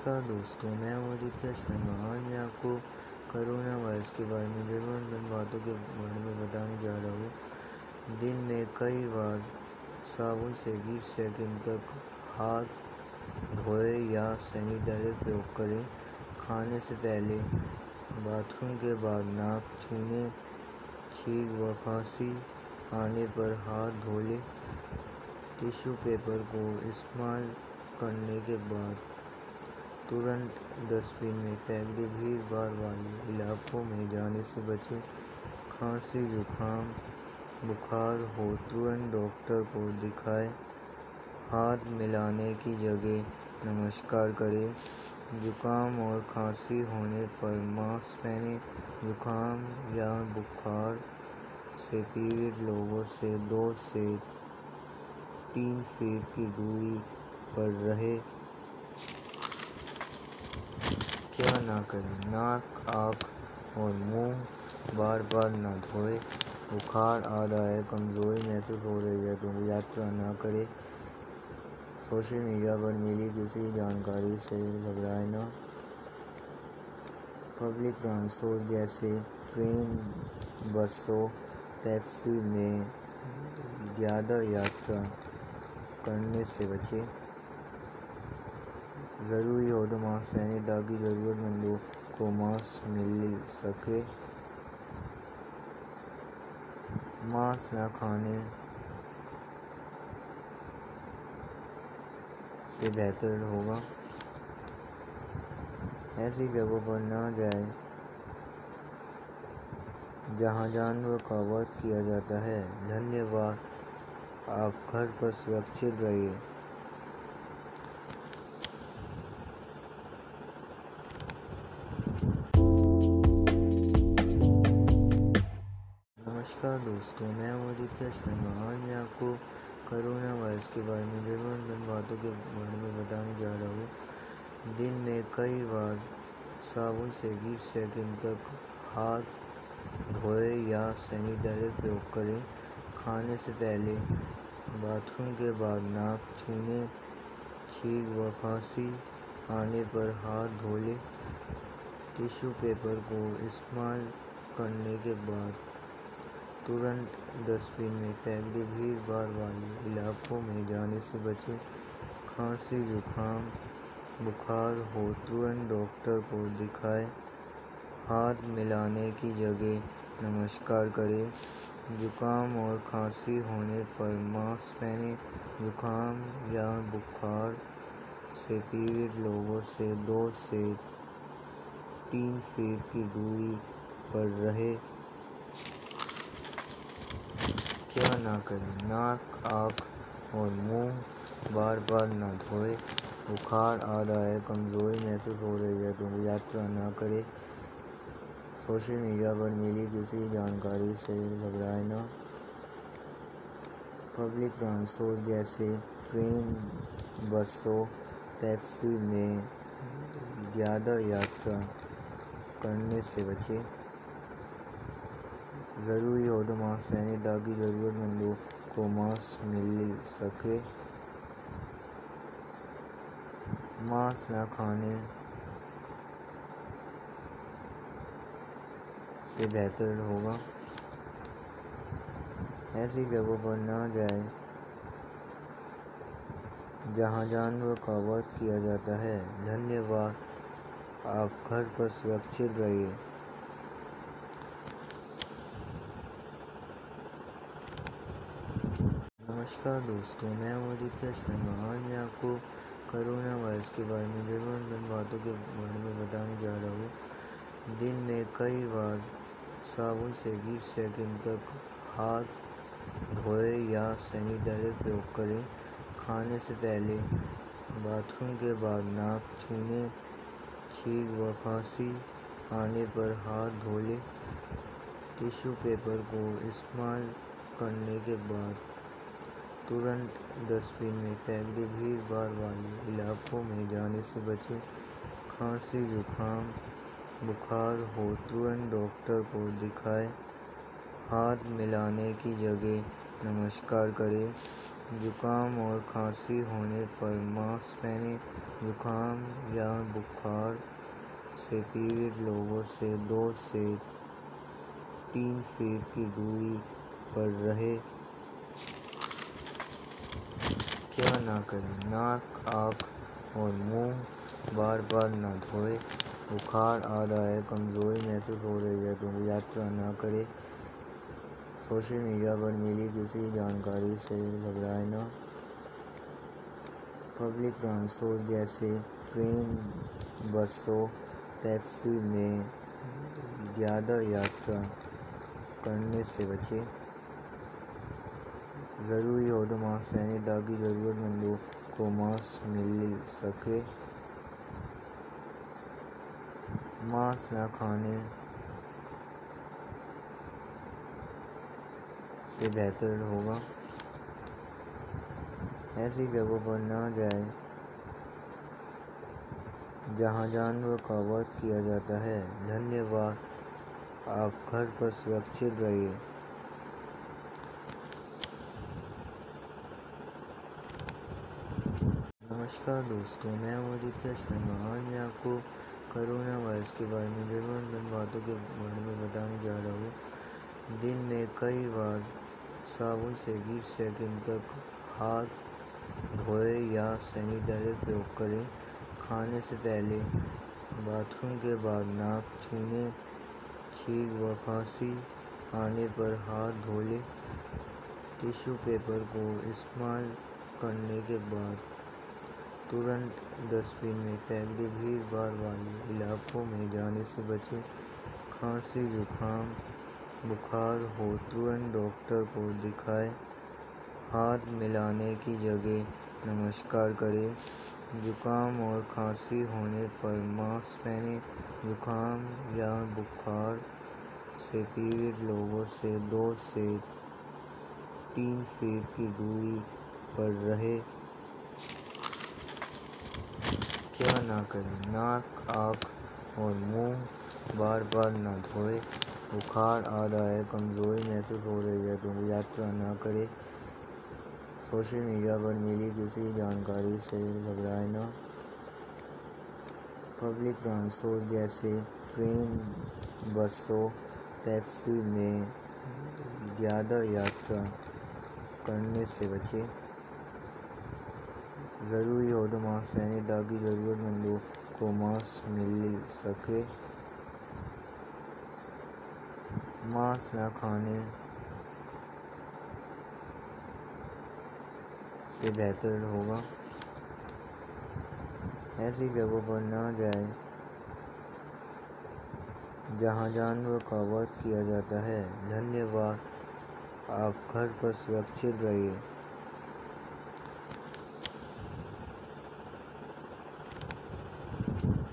नमस्कार दोस्तों, मैं हूँ आदित्य शर्मा। आज मैं आपको कोरोना वायरस के बारे में ज़रूरतमंद बातों के बारे में बताने जा रहा हूँ। दिन में कई बार साबुन से 20 सेकंड तक हाथ धोए या सैनिटाइजर प्रयोग करें। खाने से पहले बाथरूम के बाद नाक छूने छींक व खांसी आने पर हाथ धो लें। टिश्यू पेपर को इस्तेमाल करने के बाद तुरंत डस्टबिन में फेंक दें भीड़ भाड़ वाले इलाकों में जाने से बचें खांसी, जुकाम, बुखार हो तुरंत डॉक्टर को दिखाएँ। हाथ मिलाने की जगह नमस्कार करें। जुकाम और खांसी होने पर मास्क पहने। जुकाम या बुखार से पीड़ित लोगों से दो से तीन फीट की दूरी पर रहे। क्या ना करें, नाक, आँख और मुँह बार बार ना धोए। बुखार आ रहा है, कमज़ोरी महसूस हो रही है तो यात्रा ना करें। सोशल मीडिया पर मिली किसी जानकारी से घबराए ना। पब्लिक ट्रांसपोर्ट जैसे ट्रेन, बसों, टैक्सी में ज़्यादा यात्रा करने से बचें। ज़रूरी हो तो मास्क पहने, ताकि ज़रूरतमंदों को मास्क मिल सके। मांस न खाने से बेहतर होगा। ऐसी जगहों पर ना जाए, जहाँ जानवर का वध किया जाता है। धन्यवाद। आप घर पर सुरक्षित रहिए। नमस्कार दोस्तों, मैं हूँ आदित्य शर्मा आज मैं आपको करोना वायरस के बारे में ज़रूरतमंद बातों के बारे में बताने जा रहा हूँ। दिन में कई बार साबुन से 20 सेकंड तक हाथ धोए या सैनिटाइजर प्रयोग करें। खाने से पहले बाथरूम के बाद नाक छूने, छींक व खांसी आने पर हाथ धो लें। टिश्यू पेपर को इस्तेमाल करने के बाद तुरंत डस्टबिन में फेंक दें भीड़ भाड़ वाले इलाकों में जाने से बचें। खांसी, जुकाम, बुखार हो तुरंत डॉक्टर को दिखाएँ। हाथ मिलाने की जगह नमस्कार करें। जुकाम और खांसी होने पर मास्क पहने। जुकाम या बुखार से पीड़ित लोगों से दो से तीन फीट की दूरी पर रहे। क्या ना करें? नाक, आँख और मुँह बार बार ना धोए। बुखार आ रहा है, कमज़ोरी महसूस हो रही है तो यात्रा ना करें। सोशल मीडिया पर मिली किसी जानकारी से घबराए ना। पब्लिक ट्रांसपोर्ट जैसे ट्रेन, बसों, टैक्सी में ज़्यादा यात्रा करने से बचें। ज़रूरी हो तो मास्क पहनें, ताकि ज़रूरतमंदों को मास्क मिल सके। मांस न खाने से बेहतर होगा। ऐसी जगहों पर न जाए, जहाँ जानवर का वध किया जाता है। धन्यवाद। आप घर पर सुरक्षित रहिए। नमस्कार दोस्तों, मैं हूँ आदित्य शर्मा। आज मैं आपको करोना वायरस के बारे में ज़रूरतमंद बातों के बारे में बताने जा रहा हूँ। दिन में कई बार साबुन से 20 सेकंड तक हाथ धोए या सैनिटाइजर प्रयोग करें। खाने से पहले बाथरूम के बाद नाक छूने छींक व खांसी आने पर हाथ धो लें। टिश्यू पेपर को इस्तेमाल करने के बाद तुरंत डस्टबिन में फेंक दें भीड़ भाड़ वाले इलाकों में जाने से बचें खांसी, जुकाम, बुखार हो तुरंत डॉक्टर को दिखाएँ। हाथ मिलाने की जगह नमस्कार करें। जुकाम और खांसी होने पर मास्क पहनें। जुकाम या बुखार से पीड़ित लोगों से दो से तीन फीट की दूरी पर रहें। क्या ना करें, नाक, आँख और मुँह बार बार ना धोएँ। बुखार आ रहा है, कमज़ोरी महसूस हो रही है तो यात्रा ना करें। सोशल मीडिया पर मिली किसी जानकारी से घबराए न। पब्लिक ट्रांसपोर्ट जैसे ट्रेन, बसों, टैक्सी में ज़्यादा यात्रा करने से बचें। ज़रूरी हो तो मास्क पहनें ताकि ज़रूरतमंदों को मास्क मिल सके। मांस न खाने से बेहतर होगा। ऐसी जगहों पर ना जाए, जहाँ जानवर का वध किया जाता है। धन्यवाद। आप घर पर सुरक्षित रहिए। नमस्कार दोस्तों, मैं हूँ आदित्य शर्मा। आज मैं आपको करोना वायरस के बारे में ज़रूरतमंद बातों के बारे में बताने जा रहा हूँ। दिन में कई बार साबुन से 20 सेकंड तक हाथ धोएँ या सैनिटाइजर प्रयोग करें। खाने से पहले बाथरूम के बाद नाक छूने छींक व खांसी आने पर हाथ धो लें। टिश्यू पेपर को इस्तेमाल करने के बाद तुरंत डस्टबिन में फेंक दें भीड़ भाड़ वाले इलाकों में जाने से बचें खांसी, जुकाम, बुखार हो तुरंत डॉक्टर को दिखाएँ। हाथ मिलाने की जगह नमस्कार करें। जुकाम और खांसी होने पर मास्क पहने। जुकाम या बुखार से पीड़ित लोगों से दो से तीन फीट की दूरी पर रहें। क्या ना करें, नाक, आँख और मुँह बार बार ना धोए। बुखार आ रहा है, कमज़ोरी महसूस हो रही है तो यात्रा ना करें। सोशल मीडिया पर मिली किसी जानकारी से घबराए न। पब्लिक ट्रांसपोर्ट जैसे ट्रेन, बसों, टैक्सी में ज़्यादा यात्रा करने से बचें। ज़रूरी हो तो मास्क पहनें, ताकि ज़रूरतमंदों को मास्क मिल सके। मांस न खाने से बेहतर होगा। ऐसी जगहों पर ना जाए, जहाँ जानवर का वध किया जाता है। धन्यवाद। आप घर पर सुरक्षित रहिए।